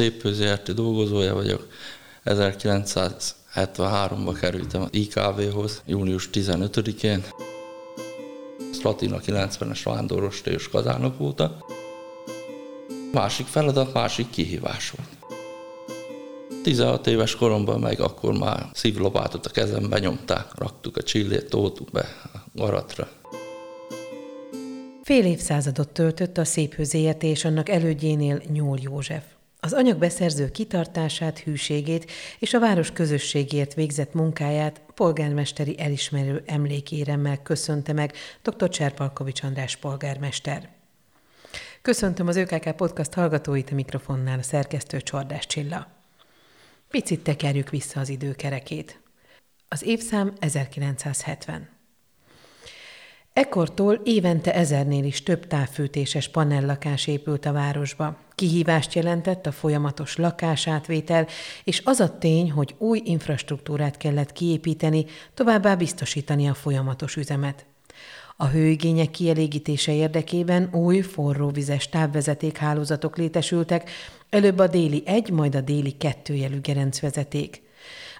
Szép ZRT dolgozója vagyok. 1973-ban kerültem az IKV-hoz, június 15-én. Latina 90-es vándorostélyos kazánok voltak. Másik feladat, másik kihívás volt. 16 éves koromban meg akkor már szívlobátot a kezembe nyomták, raktuk a csillét, toltuk be a garatra. Fél évszázadot töltött a Szép ZRT és annak elődjénél Nyúl József. Az anyagbeszerző kitartását, hűségét és a város közösségért végzett munkáját polgármesteri elismerő emlékéremmel köszönte meg dr. Cserpalkovics András polgármester. Köszöntöm az ÖKK Podcast hallgatóit a mikrofonnál a szerkesztő Csordás Csilla. Picit tekerjük vissza az időkerekét. Az évszám 1970. Ekkortól évente ezernél is több távfűtéses panellakás épült a városba. Kihívást jelentett a folyamatos lakásátvétel, és az a tény, hogy új infrastruktúrát kellett kiépíteni, továbbá biztosítani a folyamatos üzemet. A hőigények kielégítése érdekében új forróvizes távvezetékhálózatok létesültek, előbb a déli egy, majd a déli kettőjelű gerencvezeték.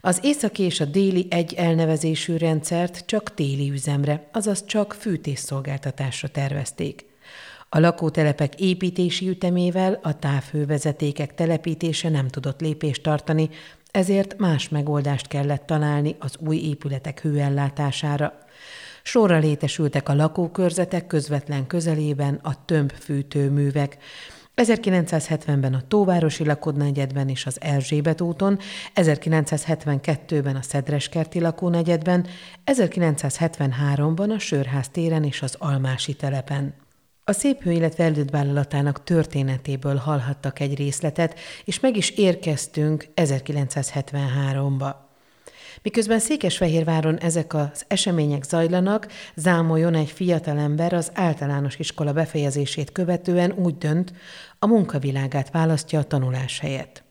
Az északi és a déli egy elnevezésű rendszert csak téli üzemre, azaz csak fűtésszolgáltatásra tervezték. A lakótelepek építési ütemével a távhővezetékek telepítése nem tudott lépést tartani, ezért más megoldást kellett találni az új épületek hőellátására. Sorra létesültek a lakókörzetek közvetlen közelében a tömbfűtőművek, 1970-ben a Tóvárosi lakodnegyedben és az Erzsébet úton, 1972-ben a Szedreskerti lakónegyedben, 1973-ban a Sörház téren és az Almási telepen. A Széphő, illetve vállalatának történetéből hallhattak egy részletet, és meg is érkeztünk 1973-ba. Miközben Székesfehérváron ezek az események zajlanak, zámoljon egy fiatalember az általános iskola befejezését követően úgy dönt, a munkavilágát választja a tanulás helyett.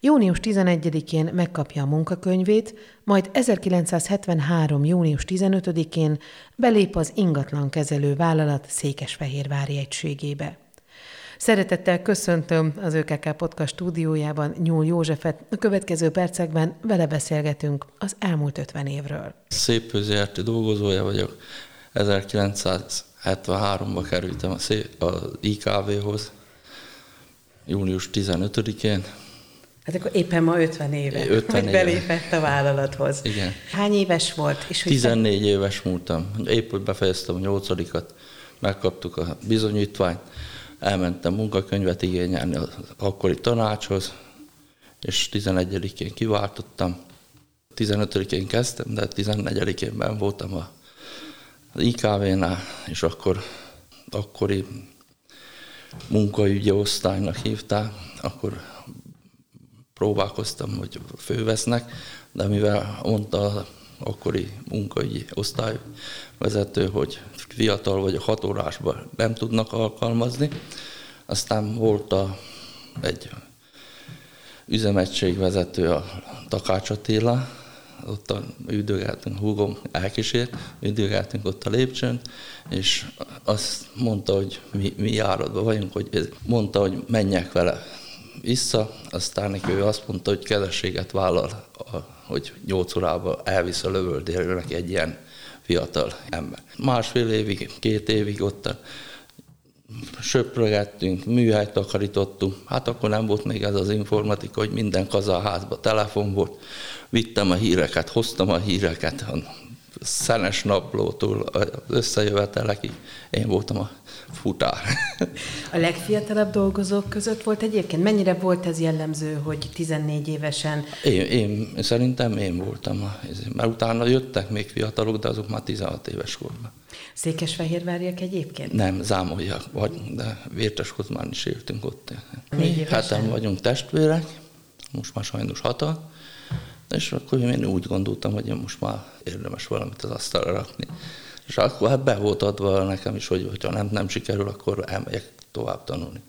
Június 11-én megkapja a munkakönyvét, majd 1973. június 15-én belép az ingatlan kezelő vállalat Székesfehérvári egységébe. Szeretettel köszöntöm az ÖKK Podcast stúdiójában Nyúl Józsefet. A következő percekben vele beszélgetünk az elmúlt 50 évről. Szép ZRT dolgozója vagyok. 1973-ban kerültem az IKV-hoz, június 15-én. Hát akkor éppen ma 50 éve, 50 hogy éve. belépett a vállalathoz. Igen. Hány éves volt? És hogy 14 éves múltam. Épp, hogy befejeztem a nyolcadikat, megkaptuk a bizonyítványt, elmentem munkakönyvet igényelni az akkori tanácshoz, és 11-én kiváltottam. 15-én kezdtem, de 14-én ben voltam a, az IKV-nál, és akkor akkori munkaügyi osztálynak hívták, akkor próbálkoztam, hogy fővesznek, de mivel mondta akkori munkaügyi osztályvezető, hogy fiatal vagy a hat órásban nem tudnak alkalmazni, aztán volt a, egy üzemegységvezető a Takács Attila, ott üldögeltünk, húgom elkísért, üldögeltünk ott a lépcsőn, és azt mondta, hogy mi, mi járatban vagyunk, hogy mondta, hogy menjek vele vissza, aztán neki ő azt mondta, hogy kezességet vállal, hogy nyolc órában elvisz a lövöldérő neki egy ilyen fiatal ember. Másfél évig, két évig ott söprögettünk, műhelyt takarítottunk, hát akkor nem volt még ez az informatika, hogy minden kazaházban telefon volt, vittem a híreket, hoztam a híreket, szenes naplótól az összejövetelekig, én voltam a futár. A legfiatalabb dolgozók között volt egyébként? Mennyire volt ez jellemző, hogy 14 évesen? Én, én szerintem én voltam, mert utána jöttek még fiatalok, de azok már 16 éves korban. Székesfehérváriak egyébként? Nem, zámoljak vagy, de Vérteskozmán is éltünk ott. Mi heten vagyunk testvérek, most már sajnos hatan, és akkor én úgy gondoltam, hogy én most már érdemes valamit az asztalra rakni. És akkor hát be volt adva nekem is, hogy ha nem, nem sikerül, akkor elmegyek tovább tanulni.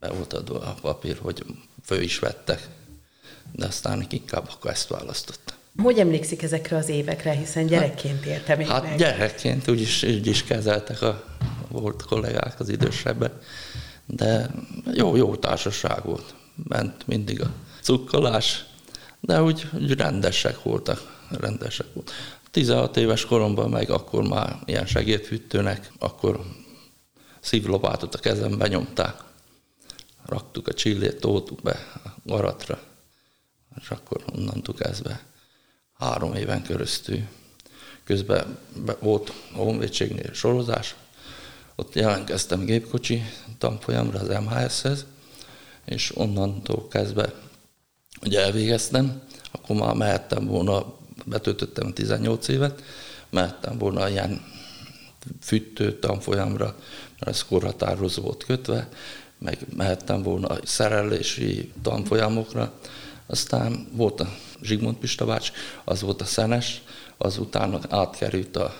Be volt adva a papír, hogy fő is vettek, de aztán inkább akkor ezt választottam. Hogy emlékszik ezekre az évekre, hiszen gyerekként éltem még Hát meg. gyerekként úgy is, úgy is kezeltek a volt kollégák, az idősebbek, de jó, jó társaság volt. ment mindig a cukkolás, de úgy, úgy rendesek voltak, rendesek voltak. 16 éves koromban meg akkor már ilyen segédfűtőnek, akkor szívlopátot a kezembe nyomták. Raktuk a csillét, toltuk be a garatra, és akkor onnantól kezdve három éven köröztül. Közben volt a honvédségnél sorozás, ott jelentkeztem gépkocsi tanfolyamra az MHS-hez, és onnantól kezdve, hogy elvégeztem, akkor már mehettem volna, betöltöttem 18 évet, mehettem volna ilyen fűtő tanfolyamra, mert ez korhatárhoz volt kötve, meg mehettem volna szerelési tanfolyamokra. Aztán volt a Zsigmond Pista bács, az volt a szenes, azután átkerült a,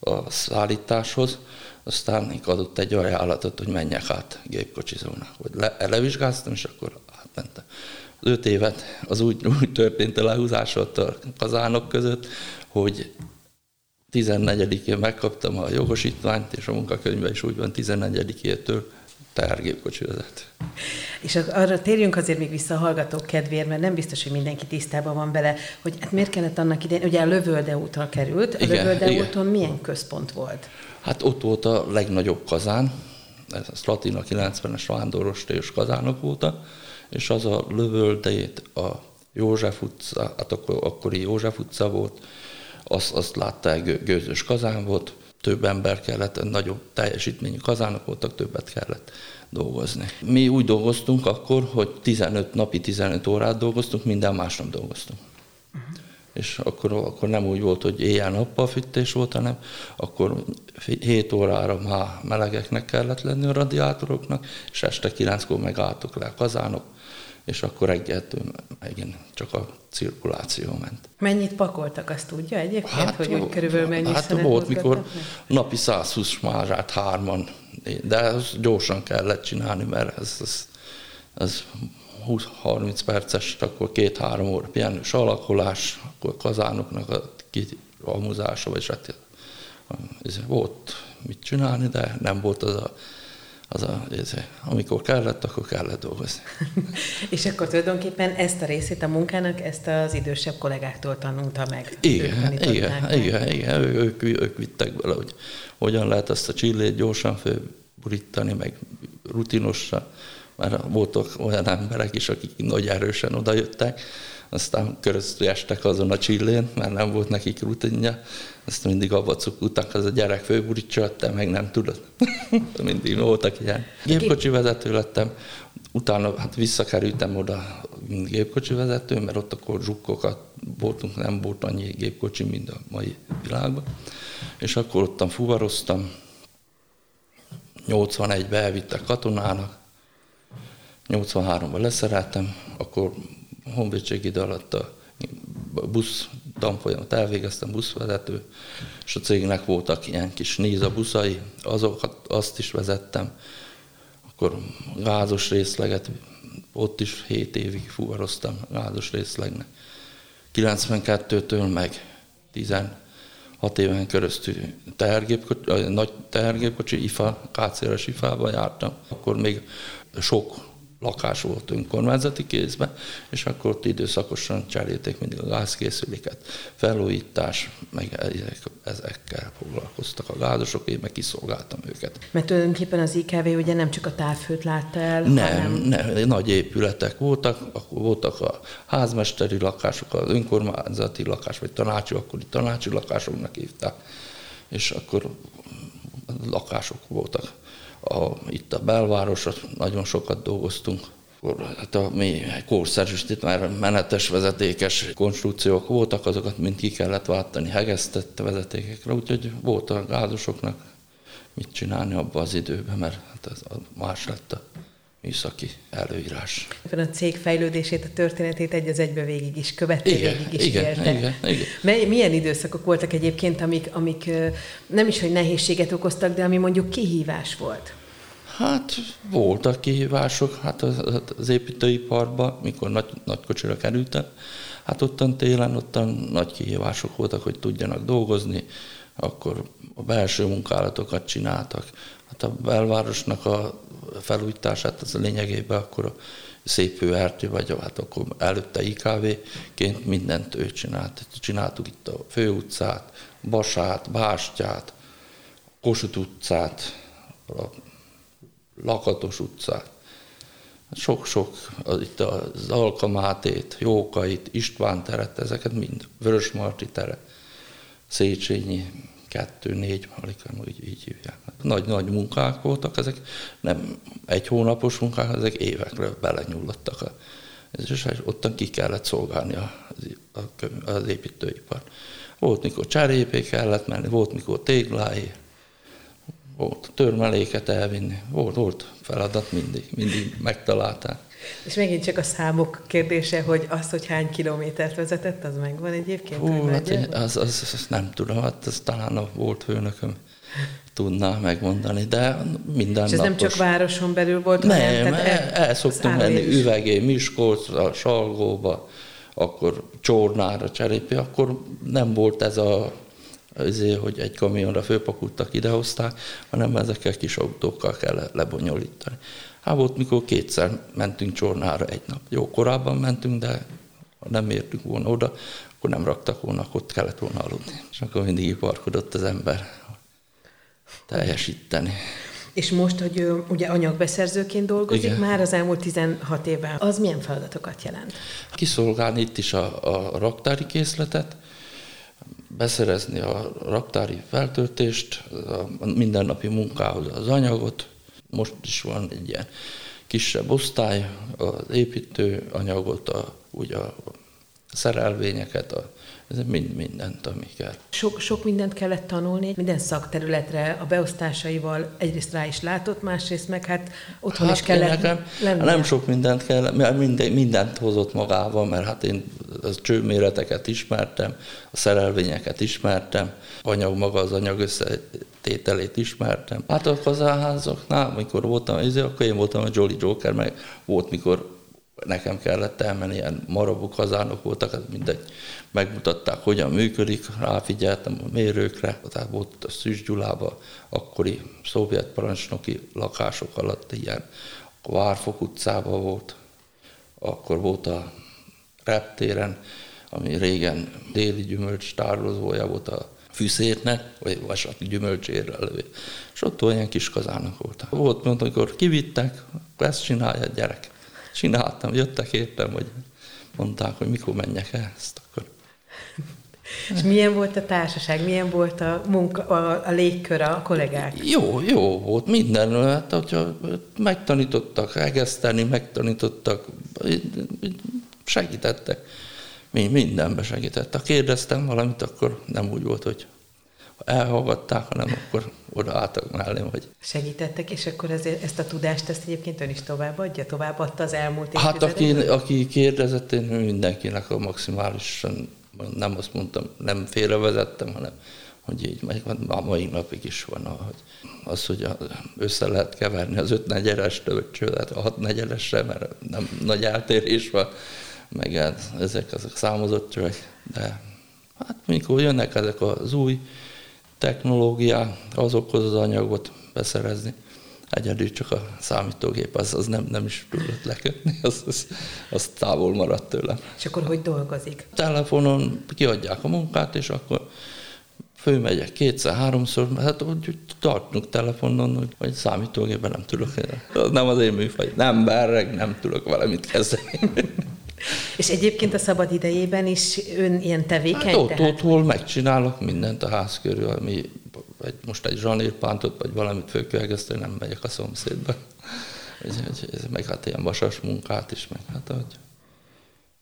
a szállításhoz, aztán adott egy ajánlatot, hogy menjek át gépkocsizónak. Hogy le, levizsgáztam, és akkor átmentem. Az öt évet az úgy, úgy történt a lehúzás ott a kazánok között, hogy 14-én megkaptam a jogosítványt, és a munkakönyvben is úgy van 14-től tehergépkocsi vezet. És arra térjünk azért még vissza a hallgatók kedvéért, mert nem biztos, hogy mindenki tisztában van bele, hogy hát miért kellett annak idején, ugye a Lövölde útra került, a igen, Lövölde igen. úton milyen központ volt? Hát ott volt a legnagyobb kazán, ez a Stratina 90-es vándorostélyos kazánok voltak, és az a lövöldejét a József utca, hát akkor, akkori József utca volt, azt, azt látták, gőzös kazán volt, több ember kellett, nagyobb teljesítményű kazánok voltak, többet kellett dolgozni. Mi úgy dolgoztunk akkor, hogy 15 napi 15 órát dolgoztunk, minden másnap dolgoztunk. Uh-huh. És akkor, akkor nem úgy volt, hogy éjjel-nappal fűtés volt, hanem akkor 7 órára már melegeknek kellett lenni a radiátoroknak, és este 9-kor meg álltok le a kazánok, és akkor reggeltől megint csak a cirkuláció ment. Mennyit pakoltak, azt tudja egyébként, hát, hogy úgy körülbelül mennyi Hát volt, mikor napi 120 mázsát hárman, de ez gyorsan kellett csinálni, mert ez, ez, ez 20-30 perces, akkor két-három óra pihenős alakulás, akkor a kazánoknak a kialmuzása, vagy hát ez volt mit csinálni, de nem volt az a az a, ez, amikor kellett, akkor kellett dolgozni. és akkor tulajdonképpen ezt a részét a munkának, ezt az idősebb kollégáktól tanulta meg? Igen, igen, meg. igen, igen, ők, ők, ők vittek bele, hogy hogyan lehet ezt a csillét gyorsan fölburítani, meg rutinosra, mert voltak olyan emberek is, akik nagy erősen odajöttek, aztán köröztül estek azon a csillén, mert nem volt nekik rutinja, ezt mindig abba cukultak, az a gyerek főburítsa, te meg nem tudod. mindig voltak ilyen. Gépkocsi vezető lettem, utána hát visszakerültem oda, mint gépkocsi vezető, mert ott akkor zsukkokat voltunk, nem volt annyi gépkocsi, mint a mai világban. És akkor ottan fuvaroztam, 81-ben elvittek katonának, 83-ban leszereltem, akkor honvédség ide alatt a busz tanfolyamot elvégeztem, buszvezető, és a cégnek voltak ilyen kis néza buszai, azokat, azt is vezettem. Akkor gázos részleget, ott is 7 évig fuvaroztam gázos részlegnek. 92-től meg 16 éven köröztül tehergépkocsi, nagy tehergépkocsi, IFA, KCR-es IFA-ba jártam. Akkor még sok lakás volt önkormányzati kézben, és akkor ott időszakosan cserélték mindig a gázkészüléket, felújítás, meg ezekkel foglalkoztak a gázosok, én meg kiszolgáltam őket. Mert tulajdonképpen az IKV ugye nem csak a távfőt látta el, Nem, hanem... nem nagy épületek voltak, akkor voltak a házmesteri lakások, az önkormányzati lakás, vagy tanácsi, akkori tanácsi lakásoknak hívták, és akkor lakások voltak a, itt a belvárosra nagyon sokat dolgoztunk, hát a mi korszerűsített, már menetes vezetékes konstrukciók voltak, azokat mind ki kellett váltani hegesztett vezetékekre, úgyhogy volt a gázosoknak mit csinálni abban az időben, mert hát ez más lett a műszaki előírás. A cég fejlődését, a történetét egy az egybe végig is követte, igen, végig is igen, igen, igen, igen. Milyen időszakok voltak egyébként, amik, amik nem is, hogy nehézséget okoztak, de ami mondjuk kihívás volt? Hát voltak kihívások, hát az, az építőiparban, mikor nagy, nagy kocsira kerültem, hát ottan télen, ottan nagy kihívások voltak, hogy tudjanak dolgozni, akkor a belső munkálatokat csináltak. Hát a belvárosnak a felújítását, az a lényegében akkor a szépfőertő, vagy hát akkor előtte IKV-ként mindent ő csinált. Csináltuk itt a főutcát, Basát, Bástyát, Kossuth utcát, Lakatos utcát, sok-sok, az, itt az Alkamátét, Jókait, István teret, ezeket mind, Vörösmarty tere, Széchenyi, kettő, négy, alig így, így hívják. Nagy-nagy munkák voltak, ezek nem egy hónapos munkák, ezek évekre belenyúlottak. A, és ottan ki kellett szolgálni az, az építőipar. Volt, mikor cserépé kellett menni, volt, mikor téglái, volt törmeléket elvinni, volt, volt feladat mindig, mindig megtalálták. És megint csak a számok kérdése, hogy az, hogy hány kilométert vezetett, az megvan egyébként? Hú, hát az, az, az, nem tudom, hát ez talán a volt főnököm tudná megmondani, de minden És ez napos... nem csak városon belül volt, nem, hanem el, el, el szoktunk menni üvegé, Miskolcra, Salgóba, akkor Csornára, Cserépé, akkor nem volt ez a azért, hogy egy kamionra főpakultak, idehozták, hanem ezekkel kis autókkal kell lebonyolítani. Hát volt, mikor kétszer mentünk Csornára egy nap. Jó, korábban mentünk, de ha nem értünk volna oda, akkor nem raktak volna, akkor ott kellett volna aludni. És akkor mindig iparkodott az ember teljesíteni. És most, hogy ő ugye anyagbeszerzőként dolgozik, Igen. már az elmúlt 16 évvel, az milyen feladatokat jelent? Kiszolgálni itt is a, a raktári készletet, beszerezni a raktári feltöltést, a mindennapi munkához az anyagot. Most is van egy ilyen kisebb osztály, az építő anyagot, a, ugye a szerelvényeket, a ez mind, mindent, ami kell. Sok, sok mindent kellett tanulni, minden szakterületre a beosztásaival egyrészt rá is látott, másrészt meg hát otthon hát is kellett nekem, lennie. Nem sok mindent kell, mert minden, mindent hozott magával, mert hát én a csőméreteket ismertem, a szerelvényeket ismertem, anyag maga az anyag összetételét ismertem. Hát a kazaházaknál, amikor voltam, akkor én voltam a Jolly Joker, meg volt, mikor nekem kellett elmenni, ilyen marabú kazánok voltak, ez mindegy, megmutatták, hogyan működik, ráfigyeltem a mérőkre, tehát volt a Szűs Gyulában akkori szovjet parancsnoki lakások alatt ilyen, Várfok utcában volt, akkor volt a reptéren, ami régen déli gyümölcs tárolója volt a fűszérnek, vagy vasati gyümölcsérrel És ott olyan kis kazánok voltak. Volt, mondtam, amikor kivittek, ezt csinálja a gyerek csináltam, jöttek értem, hogy mondták, hogy mikor menjek el, ezt akkor és milyen volt a társaság, milyen volt a munka, a, a légkör, a kollégák? Jó, jó volt minden. Hát, hogyha megtanítottak egeszteni, megtanítottak, segítettek. Mindenben segítettek. Kérdeztem valamit, akkor nem úgy volt, hogy elhallgatták, hanem akkor odaálltak mellém, hogy... Segítettek, és akkor ezért, ezt a tudást, ezt egyébként ön is továbbadja? Továbbadta az elmúlt Hát aki, aki kérdezett, én mindenkinek a maximálisan, nem azt mondtam, nem félrevezettem, hanem hogy így megy, a mai napig is van, hogy az, hogy össze lehet keverni az öt negyeres töltsőt, a hat negyeresre, mert nem nagy eltérés van, meg hát ezek azok számozott csövek, de hát mikor jönnek ezek az új technológiák, azokhoz az anyagot beszerezni. Egyedül csak a számítógép, az, az nem, nem is tudott lekötni, az, az, az távol maradt tőlem. És akkor hogy dolgozik? Telefonon kiadják a munkát, és akkor fölmegyek kétszer, háromszor, hát úgy tartunk telefonon, hogy, számítógépben nem tudok. Az nem az én műfaj. Nem berreg, nem tudok valamit kezdeni. És egyébként a szabad idejében is ön ilyen tevékeny? Hát ott, tehát... ott, hol megcsinálok mindent a ház körül, ami vagy most egy zsanírpántot, vagy valamit fölkölgeszteni, nem megyek a szomszédba. Ez, ez, meg hát ilyen vasas munkát is, meg hát, hogy,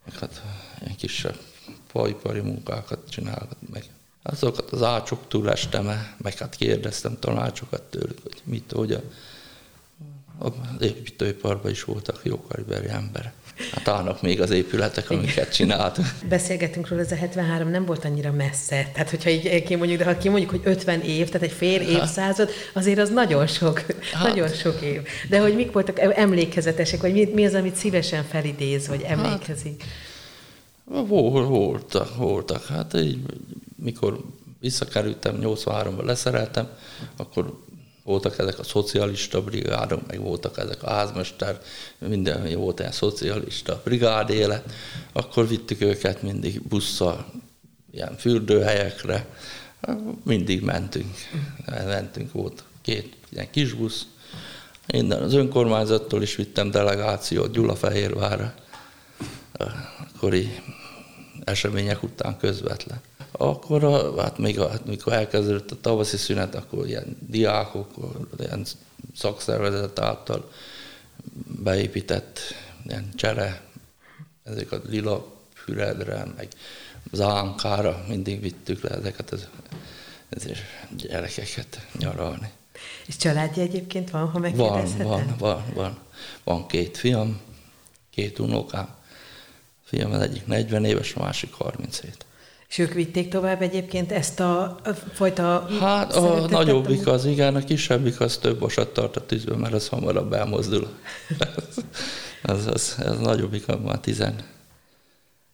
meg hát ilyen kisebb fajipari munkákat csinálok, meg azokat az ácsok túl estem meg hát kérdeztem tanácsokat tőlük, hogy mit, hogy a, az építőiparban is voltak jókariberi emberek. Hát állnak még az épületek, amiket csináltunk. Beszélgetünk róla, ez a 73 nem volt annyira messze. Tehát, hogyha így kimondjuk, de ha kimondjuk, hogy 50 év, tehát egy fél évszázad, azért az nagyon sok, hát. nagyon sok év. De hogy mik voltak emlékezetesek, vagy mi, mi az, amit szívesen felidéz, vagy hát. emlékezik? Hát, voltak, voltak. Hát így, mikor visszakerültem, 83-ban leszereltem, akkor voltak ezek a szocialista brigádok, meg voltak ezek a házmester, minden volt ilyen szocialista brigád élet, akkor vittük őket mindig busszal, ilyen fürdőhelyekre, mindig mentünk. Mentünk, volt két ilyen kis busz, Innen az önkormányzattól is vittem delegációt Gyulafehérvárra, akkori események után közvetlen. Akkor, a, hát még a, mikor elkezdődött a tavaszi szünet, akkor ilyen diákok, ilyen szakszervezet által beépített ilyen csere, ezek a lila füredre, meg zánkára mindig vittük le ezeket az ezért gyerekeket nyaralni. És családja egyébként van, ha megkérdezhetem? Van, van, van, van. Van két fiam, két unokám. Fiam az egyik 40 éves, a másik 37. És ők vitték tovább egyébként ezt a fajta Hát a nagyobbik az, igen, a kisebbik az több vasat tart a tűzben, mert az hamarabb elmozdul. ez, az, ez nagyobbik, már 10,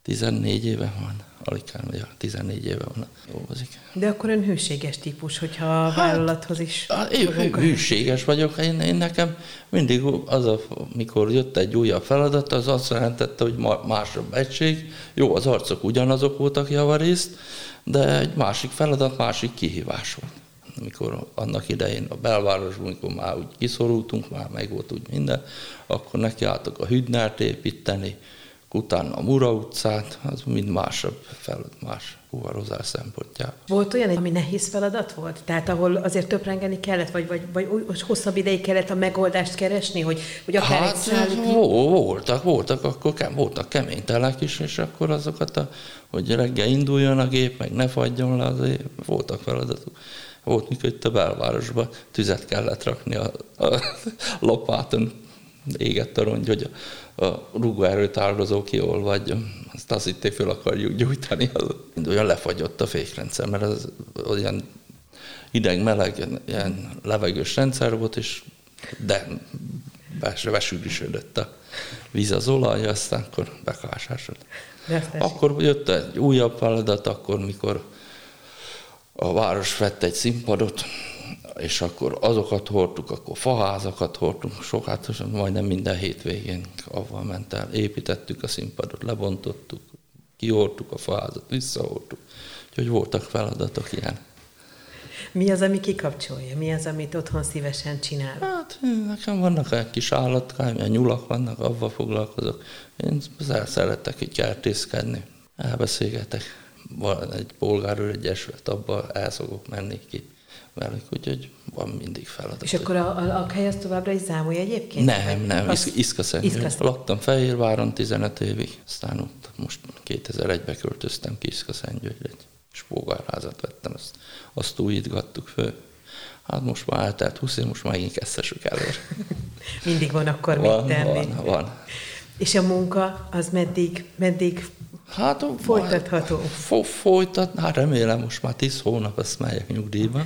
14 éve van aligkán, vagy 14 éve van dolgozik. De akkor ön hűséges típus, hogyha a hát, vállalathoz is... Hát, én hűséges vagyok. Én, én nekem mindig az, a, mikor jött egy újabb feladat, az azt jelentette, hogy másabb egység. Jó, az arcok ugyanazok voltak javarészt, de egy másik feladat, másik kihívás volt. Amikor annak idején a belvárosban, amikor már úgy kiszorultunk, már meg volt úgy minden, akkor nekiálltak a hüdnert építeni, utána a Mura utcát, az mind másabb feladat, más fuvarozás szempontjából. Volt olyan, ami nehéz feladat volt? Tehát ahol azért töprengeni kellett, vagy, vagy, vagy hosszabb ideig kellett a megoldást keresni, hogy, hogy akár hát, egy voltak, voltak, akkor ke, voltak kemény telek is, és akkor azokat, a, hogy reggel induljon a gép, meg ne fagyjon le, azért voltak feladatok. Volt, mikor itt a belvárosban tüzet kellett rakni a, a lopáton, égett a rongy, hogy a a rúgóerőt áldozó kiolvadjon. Azt azt hitték, föl akarjuk gyújtani, az olyan lefagyott a fékrendszer, mert az olyan ideg-meleg, ilyen levegős rendszer volt, és de besűrűsödött a víz az olaj, aztán akkor bekásásod. Akkor jött egy újabb feladat, akkor mikor a város vett egy színpadot, és akkor azokat hordtuk, akkor faházakat hordtunk, sokat, majdnem minden hétvégén avval ment el. Építettük a színpadot, lebontottuk, kihordtuk a faházat, visszahordtuk. Úgyhogy voltak feladatok ilyen. Mi az, ami kikapcsolja? Mi az, amit otthon szívesen csinál? Hát nekem vannak egy kis állatkáim, a nyulak vannak, avval foglalkozok. Én szeretek így kertészkedni, elbeszélgetek. Van egy polgárőr egyesület, abban el szokok menni ki velük, úgyhogy van mindig feladat. És akkor a, a, a hely az továbbra is zámolja egyébként? Nem, nem, az... Iszkaszentgyőr. Laktam Fehérváron 15 évig, aztán ott most 2001-ben költöztem ki Iszkaszentgyőrre, egy spógárházat vettem, azt, azt újítgattuk föl. Hát most már eltelt 20 év, most már megint kezdhessük előre. Mindig van akkor van, mit tenni. Van, van. És a munka az meddig, meddig hát, folytatható? Fo- folytat, hát remélem most már 10 hónap, azt megyek nyugdíjba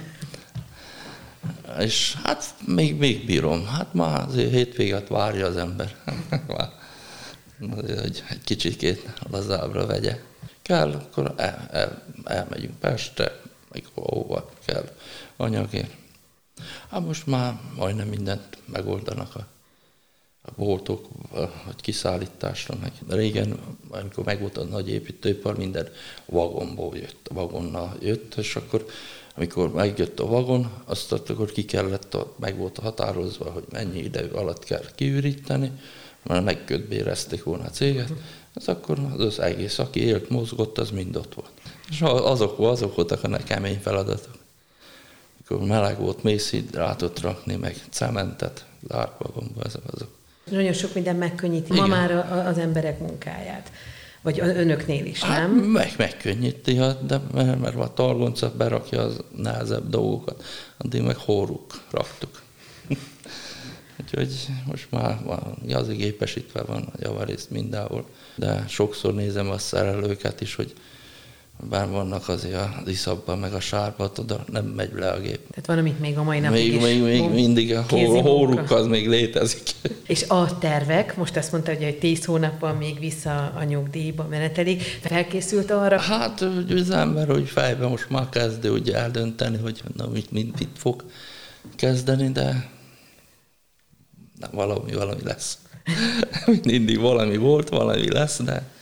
és hát még, még bírom. Hát már azért hétvégét várja az ember. azért, hogy egy kicsikét lazábbra vegye. Kell, akkor el, el, elmegyünk Pestre, még hova kell anyagért. Hát most már majdnem mindent megoldanak a, a boltok, vagy kiszállításra. Meg. Régen, amikor meg volt a nagy építőipar, minden vagonból jött, vagonnal jött, és akkor amikor megjött a vagon, azt akkor ki kellett, a, meg volt határozva, hogy mennyi idő alatt kell kiüríteni, mert megkötbérezték volna a céget, az akkor az egész, aki élt, mozgott, az mind ott volt. És azok, azok voltak a kemény feladatok. Amikor meleg volt, mészhidrátot rakni, meg cementet, zárt vagomba, ezek azok. Nagyon sok minden megkönnyíti Igen. ma már az emberek munkáját. Vagy önöknél is, hát, nem? Meg, megkönnyíti, de mert, mert a targonca berakja az nehezebb dolgokat, addig meg horruk raktuk. Úgyhogy most már van, az gépesítve van a javarészt mindenhol, de sokszor nézem a szerelőket is, hogy bár vannak azért az iszabban, meg a sárban, oda nem megy le a gép. Tehát van, amit még a mai napig még, még, még mindig a hóruk az még létezik. És a tervek, most azt mondta, hogy egy tíz hónapban még vissza a nyugdíjba menetelik, felkészült arra? Hát az ember, hogy fejben most már kezdő ugye eldönteni, hogy na, mit, mit, mit fog kezdeni, de na, valami, valami lesz. Mindig valami volt, valami lesz, de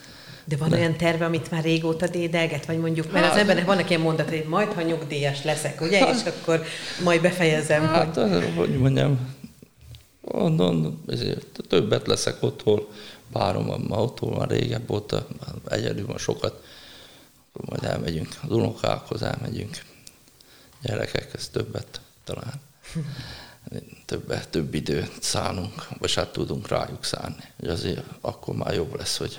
de van de. olyan terve, amit már régóta dédelget, vagy mondjuk, mert hát, az embernek vannak ilyen mondat, hogy majd, ha nyugdíjas leszek, ugye, hát, és akkor majd befejezem. Hát, hogy, hogy mondjam, onnan ezért többet leszek otthon, párom ma otthon van régebb óta, egyedül van sokat, akkor majd elmegyünk az unokákhoz, elmegyünk gyerekekhez többet talán. Többet, több időt szánunk, vagy hát tudunk rájuk szánni. Azért akkor már jobb lesz, hogy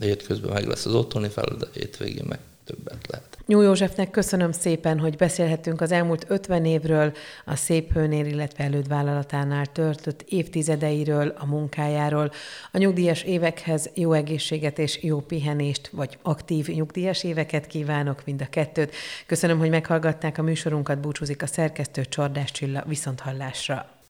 hétközben meg lesz az otthoni feladat, hétvégén meg többet lehet. Nyúl Józsefnek köszönöm szépen, hogy beszélhetünk az elmúlt 50 évről, a Szép Hőnél, illetve elődvállalatánál törtött évtizedeiről, a munkájáról, a nyugdíjas évekhez jó egészséget és jó pihenést, vagy aktív nyugdíjas éveket kívánok, mind a kettőt. Köszönöm, hogy meghallgatták a műsorunkat, búcsúzik a szerkesztő Csordás Csilla, viszont hallásra.